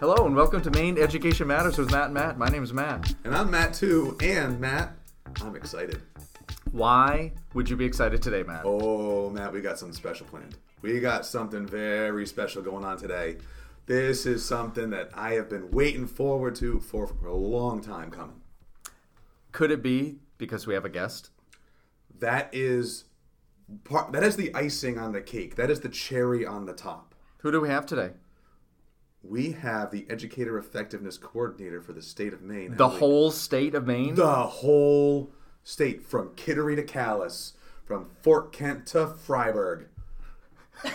Hello and welcome to Maine Education Matters with Matt and Matt. My name is Matt. And I'm Matt too. And Matt, I'm excited. Why would you be excited today, Matt? Oh, Matt, we got something special planned. We got something very special going on today. This is something that I have been waiting forward to for, for a long time coming. Could it be because we have a guest? That is part that is the icing on the cake. That is the cherry on the top. Who do we have today? We have the educator effectiveness coordinator for the state of Maine. The Emily. whole state of Maine? the whole state from Kittery to Calais, from Fort Kent to Fryeburg.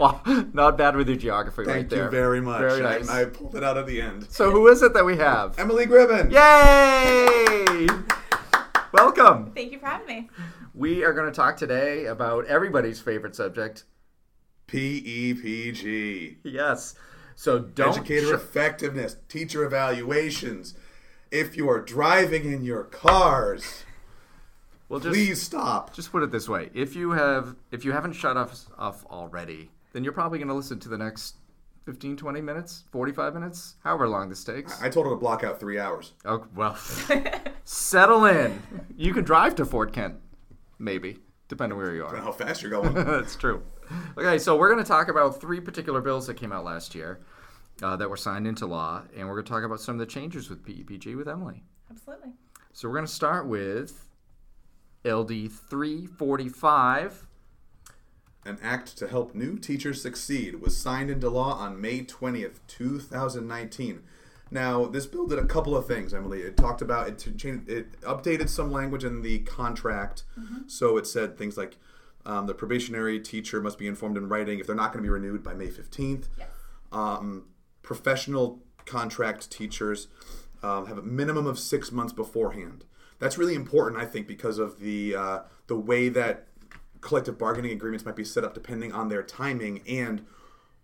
Wow, not bad with your geography right there. Thank you very much. Very I- nice. I, pulled it out at the end. So who is it that we have? Emily Gribben. Yay! Welcome. Thank you for having me. We are going to talk today about everybody's favorite subject. PEPG. Yes. So don't Educator sh- effectiveness, teacher evaluations. If you are driving in your cars, we'll just please stop. just put it this way: if you have if you haven't shut off off already, then you're probably going to listen to the next 15, 20 minutes, 45 minutes, however long this takes. I told her to block out three hours. Oh, well, settle in. You can drive to Fort Kent, maybe, depending where you are. Depending how fast you're going. That's true. Okay, so we're going to talk about three particular bills that came out last year uh, that were signed into law, and we're going to talk about some of the changes with PEPG with Emily. Absolutely. So we're going to start with LD 345. An act to help new teachers succeed was signed into law on May 20th, 2019. Now, this bill did a couple of things, Emily. It talked about it, changed, it updated some language in the contract. So it said things like um, the probationary teacher must be informed in writing if they're not going to be renewed by May 15th. Yes. Um, professional contract teachers um, have a minimum of six months beforehand. That's really important, I think, because of the uh, the way that collective bargaining agreements might be set up depending on their timing and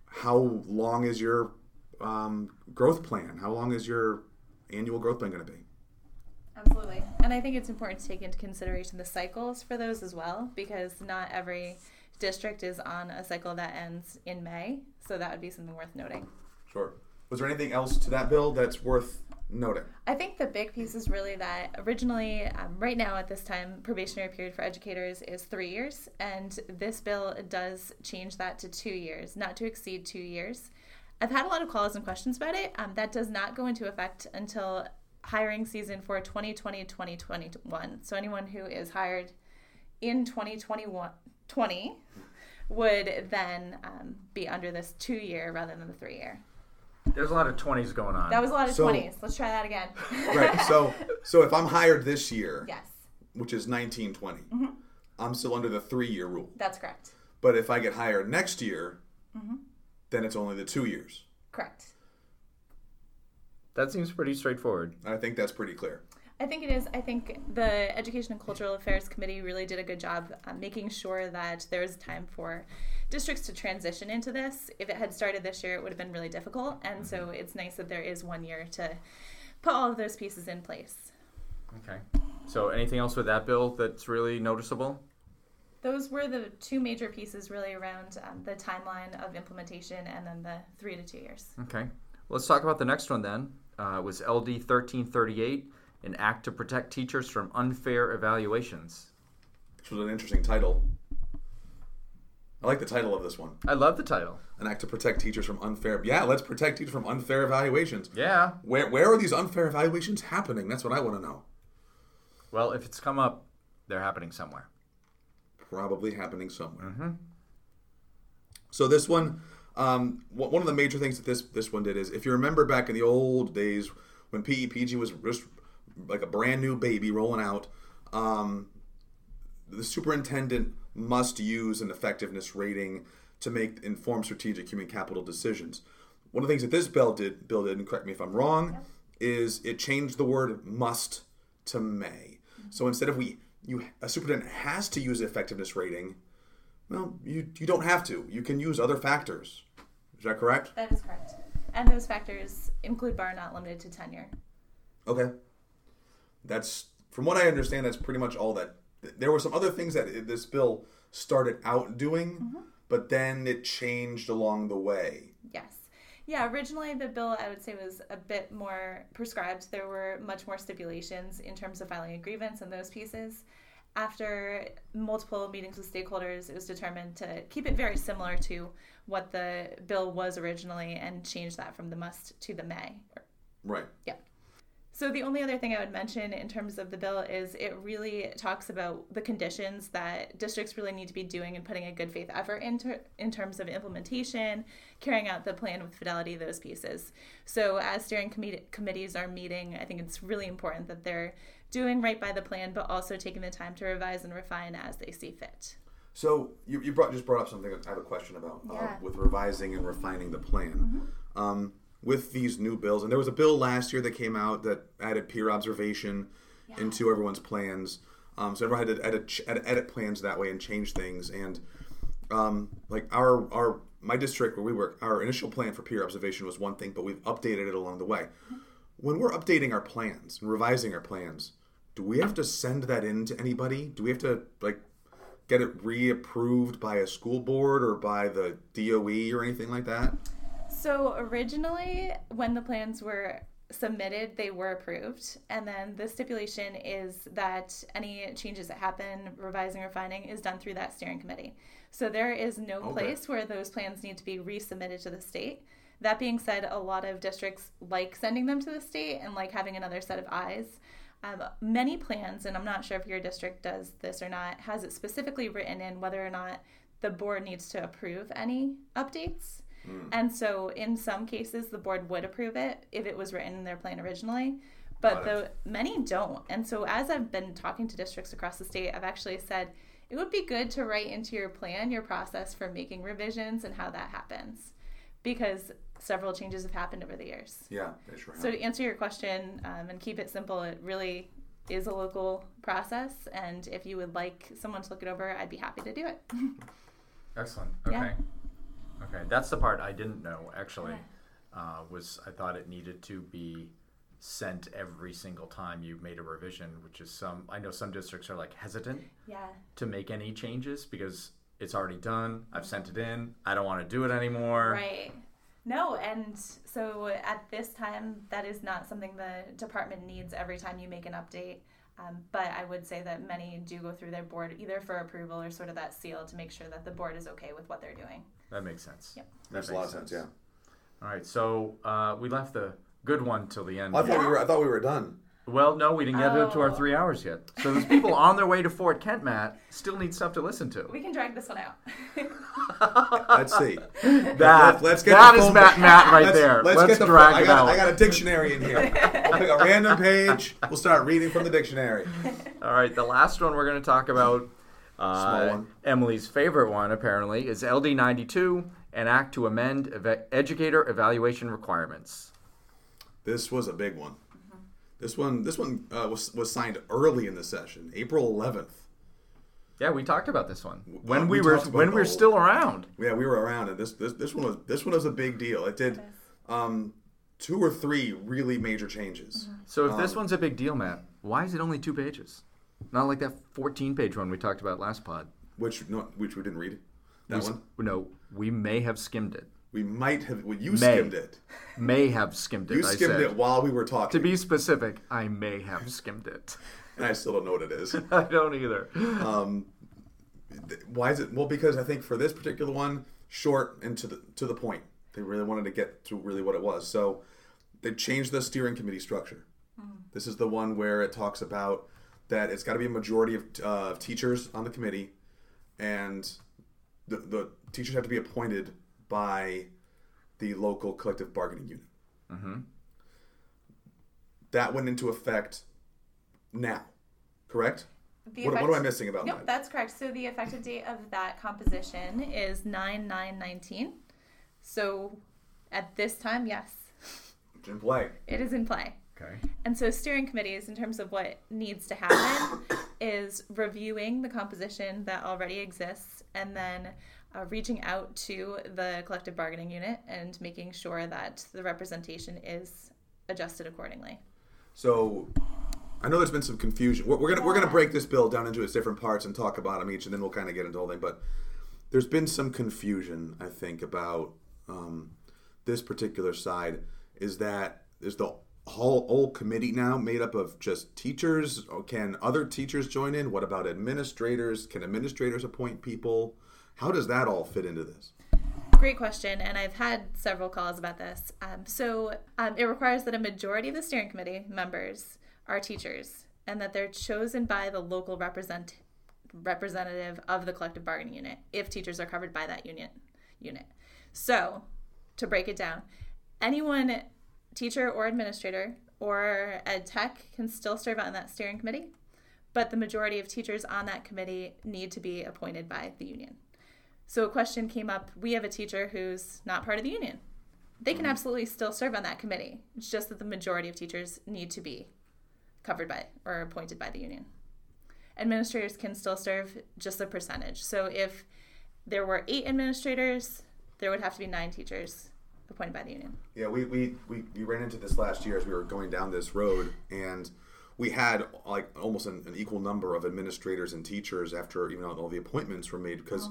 how long is your um, growth plan? How long is your annual growth plan going to be? Absolutely. And I think it's important to take into consideration the cycles for those as well, because not every district is on a cycle that ends in May. So that would be something worth noting. Sure. Was there anything else to that bill that's worth noting? I think the big piece is really that originally, um, right now at this time, probationary period for educators is three years, and this bill does change that to two years, not to exceed two years. I've had a lot of calls and questions about it. Um, that does not go into effect until hiring season for 2020 2021. So anyone who is hired in 2021 20 would then um, be under this two year rather than the three year. There's a lot of 20s going on. That was a lot of So- 20s. Let's try that again. Right. So so if I'm hired this year, yes, which is 1920, I'm still under the three year rule. that's correct. But if I get hired next year, then it's only the two years. Correct. That seems pretty straightforward. I think that's pretty clear. I think it is. I think the Education and Cultural Affairs Committee really did a good job uh, making sure that there was time for districts to transition into this. If it had started this year, it would have been really difficult. And so it's nice that there is one year to put all of those pieces in place. Okay. So anything else with that bill that's really noticeable? Those were the two major pieces really around um, the timeline of implementation and then the three to two years. Okay. Let's talk about the next one then. Uh, it was LD 1338, an act to protect teachers from unfair evaluations. Which was an interesting title. I like the title of this one. I love the title. An act to protect teachers from unfair. Yeah, let's protect teachers from unfair evaluations. Yeah. Where where are these unfair evaluations happening? That's what I want to know. Well, if it's come up, they're happening somewhere. Probably happening somewhere. So this one, um, one of the major things that this this one did is, if you remember back in the old days when PEPG was just like a brand new baby rolling out, um, the superintendent must use an effectiveness rating to make informed strategic human capital decisions. One of the things that this bill did, bill did, and correct me if I'm wrong, is it changed the word "must" to "may." So instead of we, you a superintendent has to use effectiveness rating. Well, you you don't have to. You can use other factors. Is that correct? That is correct. And those factors include but are not limited to tenure. Okay. That's from what I understand. That's pretty much all that. There were some other things that this bill started out doing, mm-hmm. but then it changed along the way. Yes. Yeah, originally the bill I would say was a bit more prescribed. There were much more stipulations in terms of filing a grievance and those pieces. After multiple meetings with stakeholders, it was determined to keep it very similar to what the bill was originally and change that from the must to the may. Right. Yeah. So the only other thing I would mention in terms of the bill is it really talks about the conditions that districts really need to be doing and putting a good faith effort into in terms of implementation, carrying out the plan with fidelity, those pieces. So as steering com- committees are meeting, I think it's really important that they're doing right by the plan, but also taking the time to revise and refine as they see fit. So you, you brought just brought up something I have a question about uh, with revising and refining the plan. Um, with these new bills, and there was a bill last year that came out that added peer observation into everyone's plans. Um, so everyone had to edit, edit, edit plans that way and change things. And um, like our our my district where we work, our initial plan for peer observation was one thing, but we've updated it along the way. When we're updating our plans and revising our plans, do we have to send that in to anybody? Do we have to like get it reapproved by a school board or by the DOE or anything like that? So originally, when the plans were submitted, they were approved, and then the stipulation is that any changes that happen, revising, or refining, is done through that steering committee. So there is no Okay. place where those plans need to be resubmitted to the state. That being said, a lot of districts like sending them to the state and like having another set of eyes. Um, many plans, and I'm not sure if your district does this or not, has it specifically written in whether or not the board needs to approve any updates. And so, in some cases, the board would approve it if it was written in their plan originally, but the many don't. And so, as I've been talking to districts across the state, I've actually said it would be good to write into your plan your process for making revisions and how that happens, because several changes have happened over the years. Yeah, they sure have. So to answer your question um, and keep it simple, it really is a local process. And if you would like someone to look it over, I'd be happy to do it. Excellent. Okay. Yeah. Okay. That's the part I didn't know actually. Uh, was I thought it needed to be sent every single time you made a revision, which is some I know some districts are like hesitant yeah. to make any changes because it's already done. I've sent it in. I don't want to do it anymore. Right. No, and so at this time, that is not something the department needs every time you make an update. Um, but I would say that many do go through their board either for approval or sort of that seal to make sure that the board is okay with what they're doing. That makes sense. Yep. That Makes a lot of makes sense. Yeah. All right. So uh, we left the good one till the end. I thought we were. I thought we were done. Well, no, we didn't get to our Oh. three hours yet. So there's people on their way to Fort Kent, Matt, still need stuff to listen to. We can drag this one out. Let's see. That, let's get that the is Matt Matt right let's, there. Let's, Let's, get the. drag I got, out. I got a dictionary in here. I'll pick a random page. We'll start reading from the dictionary. All right, the last one we're going to talk about, uh, one. Emily's favorite one apparently, is LD 92, an act to amend eva- educator evaluation requirements. This was a big one. This one. This one uh, was was signed early in the session, April 11th. Yeah, we talked about this one when Uh, we, we were when we were whole- still around. Yeah, we were around, and this this this one was this one was a big deal. It did um, two or three really major changes. So if Um, this one's a big deal, Matt, why is it only two pages? Not like that 14 page one we talked about last pod. which no, which we didn't read. That We one No, we may have skimmed it. we might have. Well, you May. skimmed it. May have skimmed it. You I skimmed said. it while we were talking. To be specific, I may have skimmed it. and I still don't know what it is. I don't either. Um, th- why is it? Well, because I think for this particular one, short and to the to the point. They really wanted to get to really what it was. So they changed the steering committee structure. This is the one where it talks about that it's got to be a majority of uh, teachers on the committee, and the the teachers have to be appointed by the local collective bargaining unit. That went into effect now, correct? The What, what am I missing about Nope, that? that's correct. So the effective date of that composition is 9 9 19. So at this time, yes, It's in play. it is in play. Okay. And so steering committees, in terms of what needs to happen, is reviewing the composition that already exists and then uh, reaching out to the collective bargaining unit and making sure that the representation is adjusted accordingly. So I know there's been some confusion. We're, we're gonna we're gonna break this bill down into its different parts and talk about them each, and then we'll kind of get into the whole thing. But there's been some confusion, I think, about um, this particular side is that is the whole whole committee now made up of just teachers? Can other teachers join in? What about administrators? Can administrators appoint people? How does that all fit into this? Great question, and I've had several calls about this. Um, so um, it requires that a majority of the steering committee members are teachers, and that they're chosen by the local represent representative of the collective bargaining unit if teachers are covered by that union unit. So to break it down, anyone, teacher or administrator or ed tech, can still serve on that steering committee, but the majority of teachers on that committee need to be appointed by the union. So a question came up. We have a teacher who's not part of the union. They can mm. absolutely still serve on that committee. It's just that the majority of teachers need to be covered by or appointed by the union. Administrators can still serve just a percentage. So if there were eight administrators, there would have to be nine teachers appointed by the union. Yeah, we, we, we, we ran into this last year as we were going down this road, and we had like almost an, an equal number of administrators and teachers after even all the appointments were made because.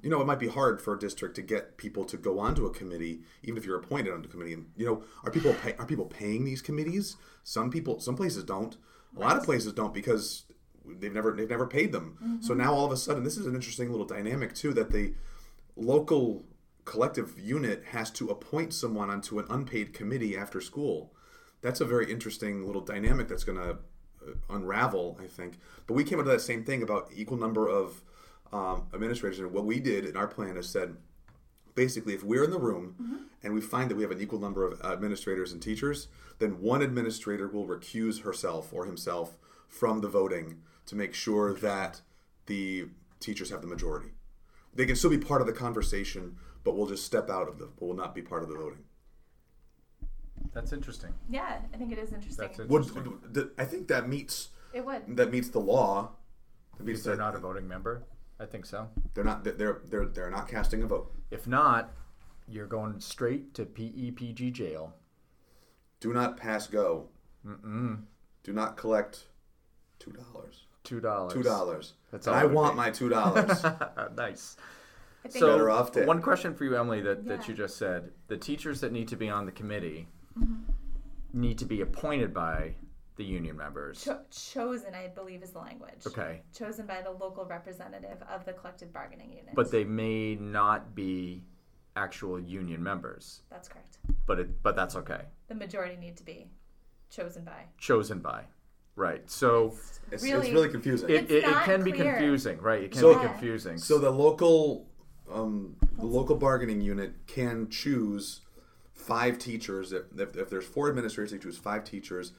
You know, it might be hard for a district to get people to go onto a committee, even if you're appointed onto a committee. And you know, are people pay, are people paying these committees? Some people, some places don't. A lot of places don't because they've never they've never paid them. Mm-hmm. So now all of a sudden, this is an interesting little dynamic too that the local collective unit has to appoint someone onto an unpaid committee after school. That's a very interesting little dynamic that's going to uh, unravel, I think. But we came up to that same thing about equal number of um, administrators, and what we did in our plan is said, basically, if we're in the room mm-hmm. and we find that we have an equal number of uh, administrators and teachers, then one administrator will recuse herself or himself from the voting to make sure that the teachers have the majority. They can still be part of the conversation, but we'll just step out of the, but will not be part of the voting. That's interesting. Yeah, I think it is interesting. That's Would, interesting. th- I think that meets it would. that meets the law. That meets If they're the- not a voting member, I think so. They're not. They're they're they're not casting a vote. If not, you're going straight to PEPG jail. Do not pass go. Mm-mm. Do not collect two dollars. Two dollars. Two dollars. That's And all I want be. my two dollars. nice. So, Better off dead. one question for you, Emily, that, Yeah. that you just said: the teachers that need to be on the committee Mm-hmm. need to be appointed by the union members. Cho- chosen, I believe, is the language. Okay, Chosen by the local representative of the collective bargaining unit. but they may not be actual union members. That's correct. But it, but that's okay. The majority need to be chosen by. Chosen by, right? So It's Really- it's really confusing. it, It's it, it not can be confusing, right? It can So- be confusing. so the local um, the local bargaining unit can choose five teachers. If, if, if there's four administrators, they choose five teachers,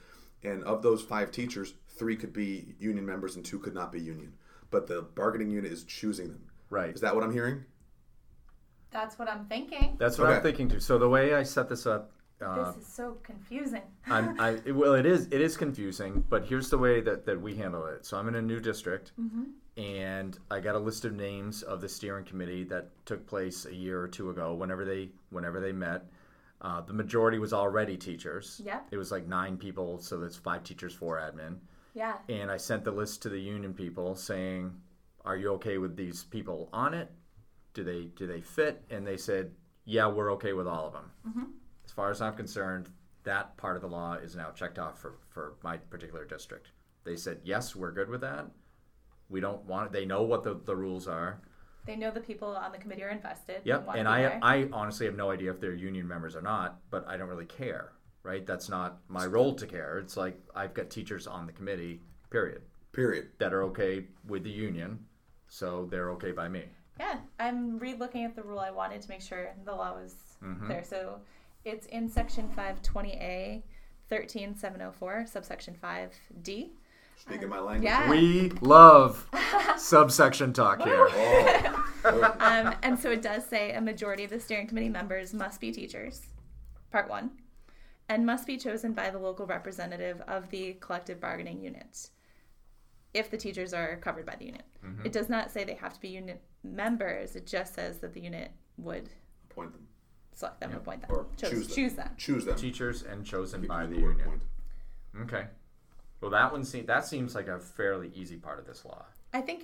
and of those five teachers, three could be union members and two could not be union. But the bargaining unit is choosing them. right. Is that what I'm hearing? That's what I'm thinking. That's what I'm thinking too. So the way I set this up, uh, this is so confusing. I'm, I, well, it is it is confusing, but here's the way that, that we handle it. So I'm in a new district, and I got a list of names of the steering committee that took place a year or two ago. Whenever they whenever they met, uh, the majority was already teachers. Yep. It was like nine people, so that's five teachers, four admin. yeah. And I sent the list to the union people saying, "Are you okay with these people on it? Do they do they fit?" And they said, "Yeah, we're okay with all of them." As far as I'm concerned, that part of the law is now checked off for for my particular district. They said, "Yes, we're good with that. We don't want." it. They know what the, the rules are. They know the people on the committee are invested. Yep. wanna And I there. I honestly have no idea if they're union members or not, but I don't really care. Right? That's not my role to care. It's like I've got teachers on the committee. Period. Period. that are okay with the union, so they're okay by me. Yeah, I'm re-looking at the rule. I wanted to make sure the law was Mm-hmm. clear. So it's in section 520A, 13704, subsection 5D. Speaking my language. Yeah. We love subsection talk here. Oh. Um, and so it does say a majority of the steering committee members must be teachers, part one, and must be chosen by the local representative of the collective bargaining unit if the teachers are covered by the unit. Mm-hmm. It does not say they have to be unit members, it just says that the unit would Appoint them. Select them, appoint them, Or Chose- choose them. choose them. Choose them. Teachers and chosen Use by the the union. appoint. Okay. Well, that one seems that seems like a fairly easy part of this law. I think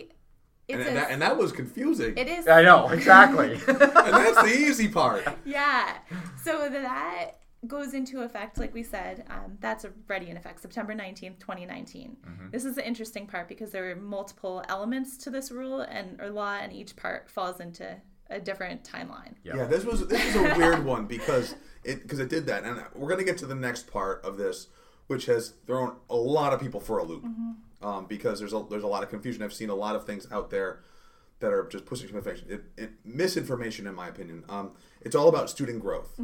And, It's and a- that, and that was confusing. It is I know exactly. and that's the easy part. yeah. So that goes into effect, like we said, um, that's already in effect, September 19th, 2019. This is the interesting part because there are multiple elements to this rule and or law, and each part falls into a different timeline. Yep. Yeah, this was this was a weird one because it because it did that, and we're gonna get to the next part of this, which has thrown a lot of people for a loop, um, because there's a there's a lot of confusion. I've seen a lot of things out there that are just pushing information, it, it, misinformation, in my opinion. Um, it's all about student growth.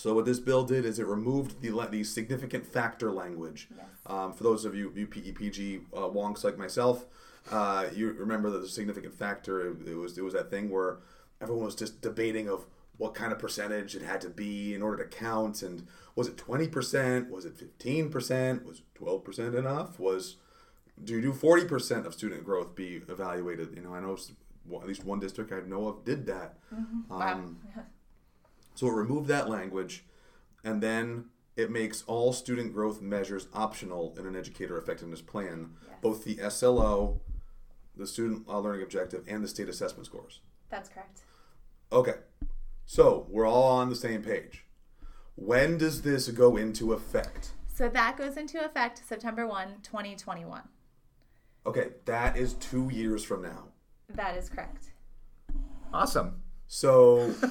So what this bill did is it removed the the significant factor language. Um, for those of you you PEPG uh, wonks like myself, uh, you remember that the significant factor it, it was it was that thing where everyone was just debating of what kind of percentage it had to be in order to count, and was it twenty percent? Was it fifteen percent? Was twelve percent enough? Was do you do forty percent of student growth be evaluated? You know, I know at least one district I know of did that. Um, so it removed that language, and then it makes all student growth measures optional in an educator effectiveness plan, both the SLO, the student uh, learning objective, and the state assessment scores. That's correct. Okay, so we're all on the same page. When does this go into effect? So that goes into effect September 1, 2021. Okay, that is two years from now. That is correct. awesome. So,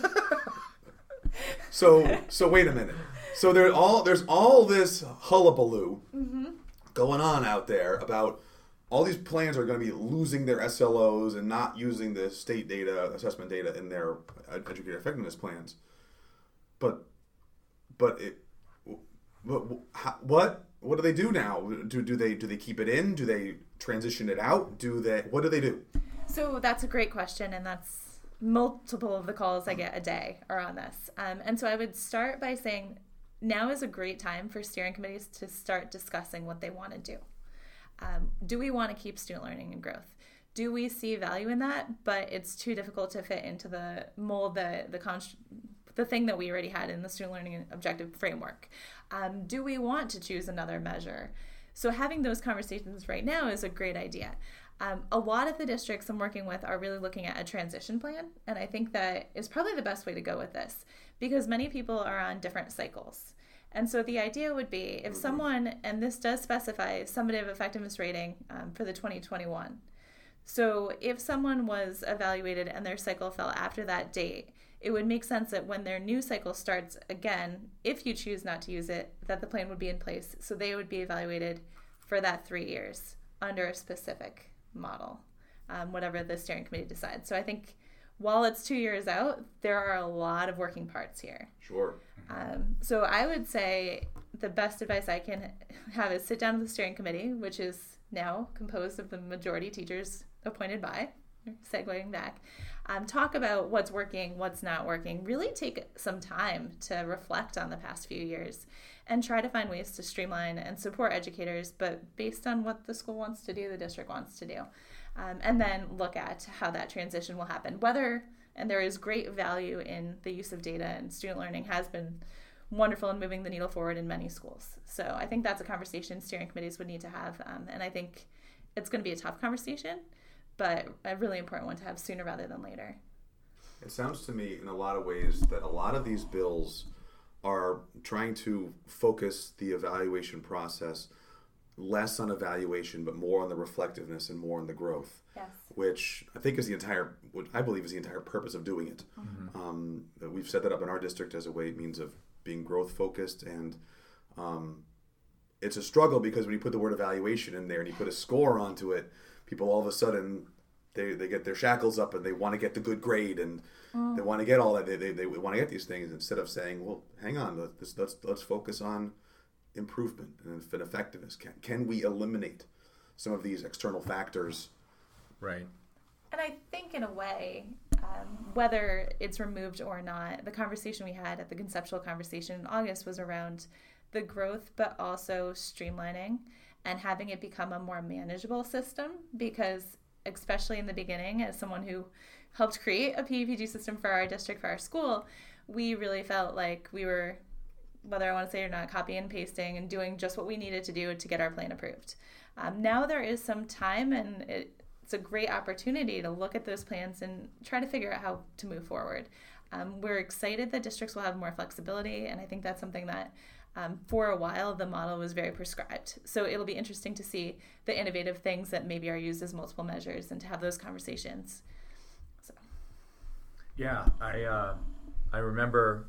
so, so wait a minute. So there all there's all this hullabaloo mm-hmm. going on out there about all these plans are going to be losing their SLOs and not using the state data assessment data in their educator effectiveness plans. But, but it, but what what do they do now? Do do they do they keep it in? Do they transition it out? Do they what do they do? So that's a great question, and that's multiple of the calls I get a day are on this. Um, and so I would start by saying now is a great time for steering committees to start discussing what they want to do. Um, do we want to keep student learning and growth? Do we see value in that? But it's too difficult to fit into the mold, the the the thing that we already had in the student learning objective framework. Um, do we want to choose another measure? So having those conversations right now is a great idea. Um, a lot of the districts I'm working with are really looking at a transition plan, and I think that is probably the best way to go with this because many people are on different cycles. And so the idea would be if someone, and this does specify summative effectiveness rating um, for the 2021. So if someone was evaluated and their cycle fell after that date, it would make sense that when their new cycle starts again, if you choose not to use it, that the plan would be in place. So they would be evaluated for that three years under a specific model, um, whatever the steering committee decides. So I think while it's two years out, there are a lot of working parts here. Sure. Um, so I would say the best advice I can have is sit down with the steering committee, which is now composed of the majority teachers appointed by, segueing back, um, talk about what's working, what's not working. Really take some time to reflect on the past few years and try to find ways to streamline and support educators, but based on what the school wants to do, the district wants to do. Um, and then look at how that transition will happen. Whether, and there is great value in the use of data and student learning has been wonderful in moving the needle forward in many schools. So I think that's a conversation steering committees would need to have. Um, and I think it's going to be a tough conversation, but a really important one to have sooner rather than later. It sounds to me, in a lot of ways, that a lot of these bills are trying to focus the evaluation process less on evaluation, but more on the reflectiveness and more on the growth, Yes. which I think is the entire, what I believe is the entire purpose of doing it. Um, we've set that up in our district as a way means of being growth focused, and um, it's a struggle because when you put the word evaluation in there and you put a score onto it, people all of a sudden they, they get their shackles up and they want to get the good grade and they want to get all that they, they, they want to get these things instead of saying well hang on let's let's, let's focus on improvement and effectiveness can, can we eliminate some of these external factors Right. And I think, in a way, um, whether it's removed or not, the conversation we had at the conceptual conversation in August was around the growth, but also streamlining and having it become a more manageable system. Because, especially in the beginning, as someone who helped create a PEPG system for our district, for our school, we really felt like we were, whether I want to say it or not, copying and pasting and doing just what we needed to do to get our plan approved. Um, now there is some time and it, it's a great opportunity to look at those plans and try to figure out how to move forward. Um, we're excited that districts will have more flexibility, and I think that's something that um, for a while the model was very prescribed. So it'll be interesting to see the innovative things that maybe are used as multiple measures and to have those conversations. So. Yeah, I uh, I remember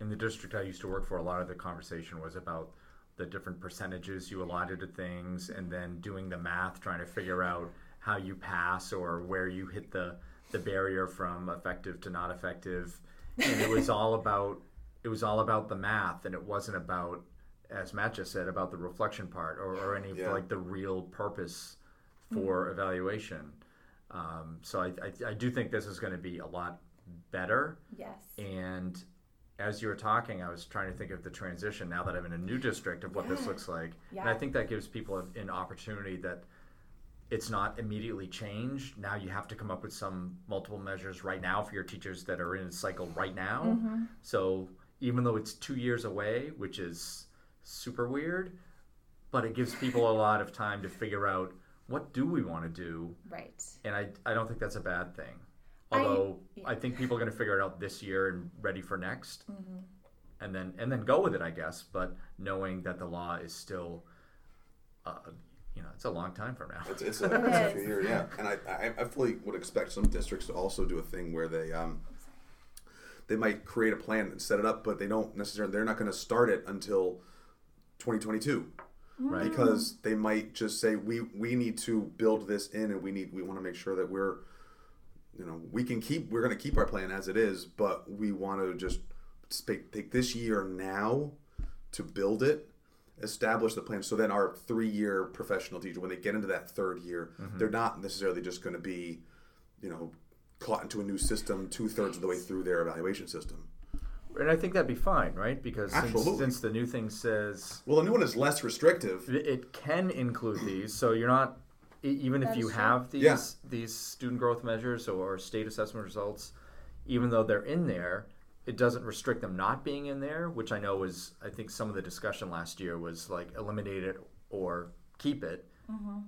in the district I used to work for, a lot of the conversation was about the different percentages you allotted to things, and then doing the math, trying to figure out how you pass or where you hit the the barrier from effective to not effective and it was all about it was all about the math and it wasn't about as matt just said about the reflection part or, or any Yeah. like the real purpose for evaluation um, so I, I, I do think this is going to be a lot better Yes. and as you were talking, I was trying to think of the transition now that I'm in a new district of what this looks like. And I think that gives people an- an opportunity that it's not immediately changed. Now you have to come up with some multiple measures right now for your teachers that are in a cycle right now. Mm-hmm. So even though it's two years away, which is super weird, but it gives people a lot of time to figure out what do we want to do Right. and I, I don't think that's a bad thing. I- Although yeah. I, think people are going to figure it out this year and ready for next, Mm-hmm. and then and then go with it, I guess. But knowing that the law is still, uh, you know, it's a long time from now. It's, it's, a, It it's a few years, yeah. And I, I, I fully would expect some districts to also do a thing where they um, they might create a plan and set it up, but they don't necessarily. They're not going to start it until 2022 Right. because they might just say we we need to build this in and we need we want to make sure that we're you know we can keep we're going to keep our plan as it is but we want to just take this year now to build it establish the plan so then our three year professional teacher when they get into that third year mm-hmm. they're not necessarily just going to be you know caught into a new system two-thirds of the way through their evaluation system And I think that'd be fine, right? Because since, since the new thing says well the new one is less restrictive it- it can include these, so you're not e- even if you have these Yeah. these student growth measures or state assessment results, even though they're in there, it doesn't restrict them not being in there. Which I know was I think some of the discussion last year was like eliminate it or keep it,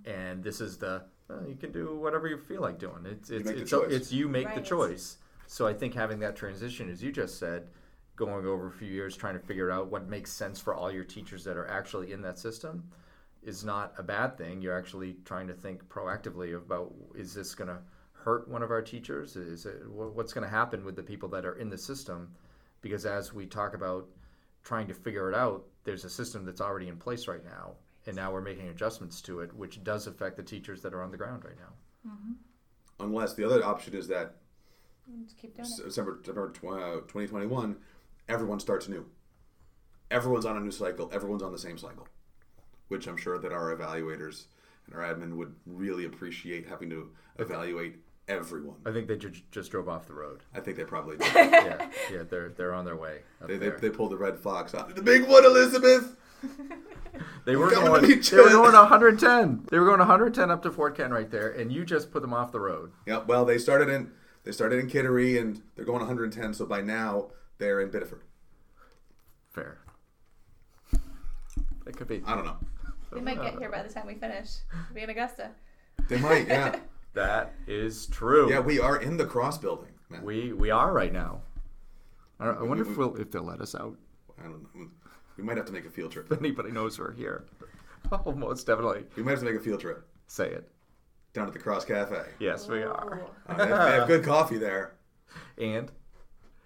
and this is the well, you can do whatever you feel like doing. It's it's make it's, choice. it's you make the choice. So I think having that transition, as you just said, going over a few years trying to figure out what makes sense for all your teachers that are actually in that system is not a bad thing. You're actually trying to think proactively about is this going to hurt one of our teachers? Is it what's going to happen with the people that are in the system? Because as we talk about trying to figure it out, there's a system that's already in place right now, and now we're making adjustments to it, which does affect the teachers that are on the ground right now. unless the other option is that September, keep doing it. December, December tw- uh, 2021, everyone starts new. Everyone's on a new cycle. Everyone's on the same cycle, which I'm sure that our evaluators and our admin would really appreciate having to evaluate everyone. I think they ju- just drove off the road. I think they probably did. yeah, yeah, they're they're on their way. They, they, they pulled the red fox out. The big one, Elizabeth. They were coming going. They were going 110. They were going 110 up to Fort Kent right there, and you just put them off the road. Yeah. Well, they started in they started in Kittery, and they're going 110. So by now they're in Biddeford. Fair. It could be. I don't know. They might get here by the time we finish. We'll be in Augusta. They might. Yeah. That is true. yeah. We are in the cross building. man. we we are right now. I, I wonder we- if we'll if they'll let us out. I don't know. We might have to make a field trip. If anybody knows we're here. Oh, most definitely. We might have to make a field trip Say it. down at the Cross Cafe. Yes, we are. Uh, they, have, they have good coffee there. And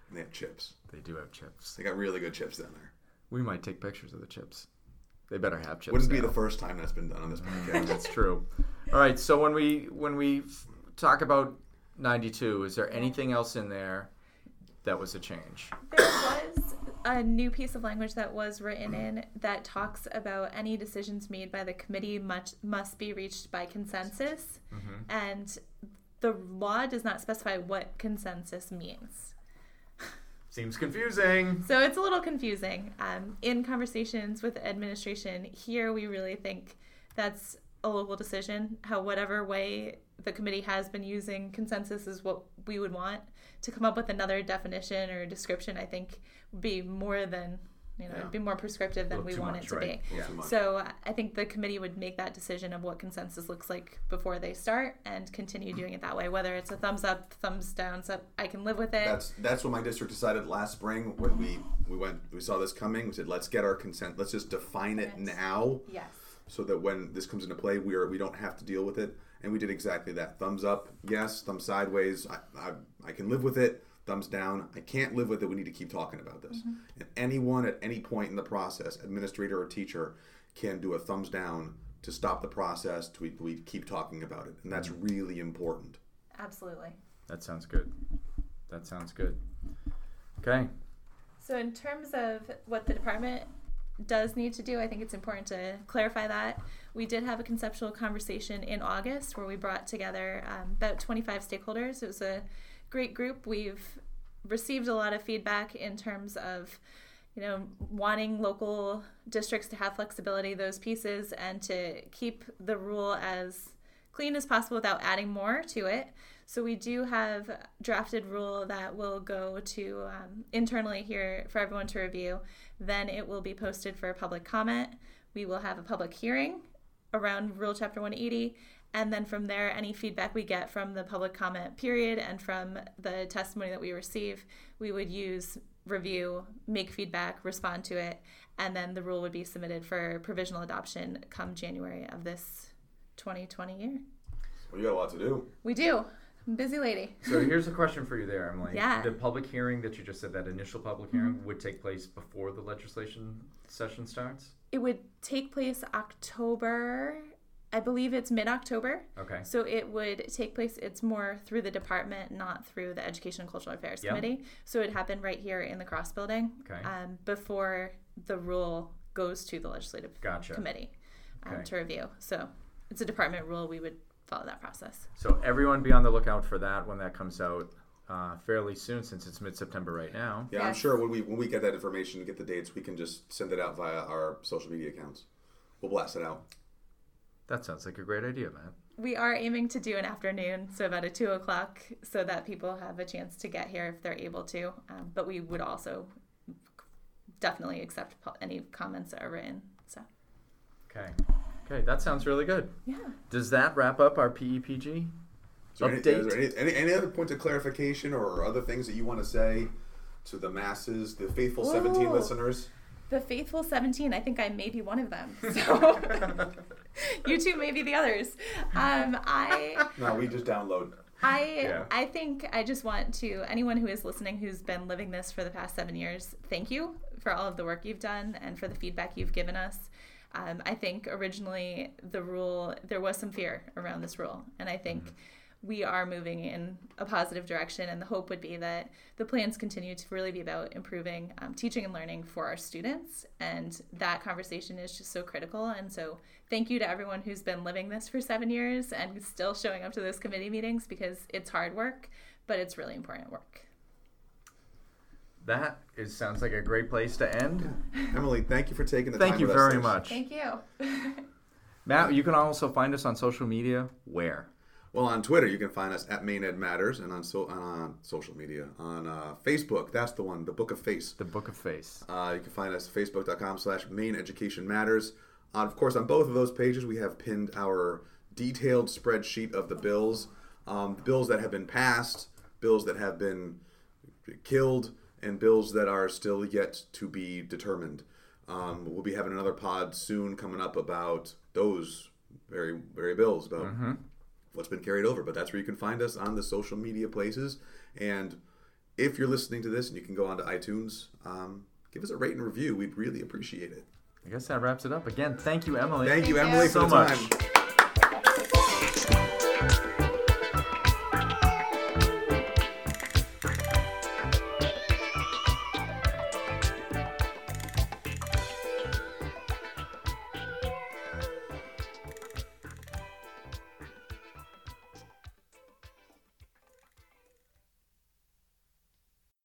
And they have chips. they do have chips. They got really good chips down there. We might take pictures of the chips. They better have chips. Wouldn't be now. the first time that's been done on this podcast. That's true. All right. So when we when we talk about ninety two, is there anything else in there that was a change? There was a new piece of language that was written in that talks about any decisions made by the committee much, must be reached by consensus. And the law does not specify what consensus means. Seems confusing. So it's a little confusing. Um, in conversations with administration, here we really think that's a local decision. How, whatever way the committee has been using consensus is what we would want. To come up with another definition or description, I think, would be more than You know, Yeah. it'd be more prescriptive than we want much, it to right? be. Yeah. So I think the committee would make that decision of what consensus looks like before they start and continue doing it that way. Whether it's a thumbs up, thumbs down, so I can live with it. That's that's what my district decided last spring when we we went we saw this coming. We said let's get our consent. Let's just define it Yes. now, yes. so that when this comes into play, we are we don't have to deal with it. And we did exactly that. Thumbs up, yes. Thumbs sideways, I I, I can live with it. Thumbs down, I can't live with it. We need to keep talking about this. Mm-hmm. And anyone at any point in the process, administrator or teacher, can do a thumbs down to stop the process. To we, we keep talking about it, and that's mm-hmm. really important. Absolutely. That sounds good. That sounds good. Okay. So, in terms of what the department does need to do, I think it's important to clarify that. We did have a conceptual conversation in August where we brought together um, about 25 stakeholders. It was a great group. We've received a lot of feedback in terms of you know wanting local districts to have flexibility those pieces and to keep the rule as clean as possible without adding more to it. So we do have drafted rule that will go to um, internally here for everyone to review. Then it will be posted for public comment. We will have a public hearing around rule chapter 180 and then from there any feedback we get from the public comment period and from the testimony that we receive we would use review make feedback respond to it. And then the rule would be submitted for provisional adoption come january of this 2020 year Well, you got a lot to do. we do I'm busy lady So here's a question for you there, Emily. Yeah. The public hearing that you just said, that initial public hearing, would take place before the legislation session starts? it would take place october i believe it's mid-october Okay. So it would take place, it's more through the department, not through the Education and Cultural Affairs Yeah. Committee. So it happened right here in the Cross Building Okay. um, before the rule goes to the Legislative Gotcha. Committee um, Okay. to review. So it's a department rule, we would follow that process. So everyone be on the lookout for that when that comes out uh, fairly soon, since it's mid-September right now. Yeah, I'm Yes. sure when we when we get that information, get the dates, we can just send it out via our social media accounts. We'll blast it out. That sounds like a great idea, man. We are aiming to do an afternoon, so about a two o'clock, so that people have a chance to get here if they're able to. Um, but we would also definitely accept po- any comments that are written. So. Okay. Okay, that sounds really good. yeah. Does that wrap up our PEPG? Is there, any, Update. is there any, any, any other points of clarification or other things that you want to say to the masses, the faithful 17 listeners? The faithful 17, I think I may be one of them. So you two may be the others. Um, I No, we just download. I Yeah. I think I just want to anyone who is listening who's been living this for the past seven years, thank you for all of the work you've done and for the feedback you've given us. Um, I think originally the rule there was some fear around this rule, and I think we are moving in a positive direction. And the hope would be that the plans continue to really be about improving um, teaching and learning for our students, and that conversation is just so critical. And so, thank you to everyone who's been living this for seven years and still showing up to those committee meetings because it's hard work, but it's really important work. That is sounds like a great place to end. Emily, thank you for taking the Thank time you with us Thank you very today. much. Thank you. Matt, you can also find us on social media. Where? Well, on Twitter, you can find us at Maine Ed Matters, and on so and on social media on uh, Facebook. That's the one, the Book of Face. The Book of Face. Uh, you can find us facebook.com slash main education matters. Uh, of course, on both of those pages, we have pinned our detailed spreadsheet of the bills, um, the bills that have been passed, bills that have been killed, and bills that are still yet to be determined. Um, we'll be having another pod soon coming up about those very, very bills, about what's been carried over. But that's where you can find us on the social media places. And if you're listening to this and you can go onto iTunes, um, give us a rate and review. We'd really appreciate it. I guess that wraps it up. Again, thank you, Emily. Thank you, Emily, you. for So the much. time.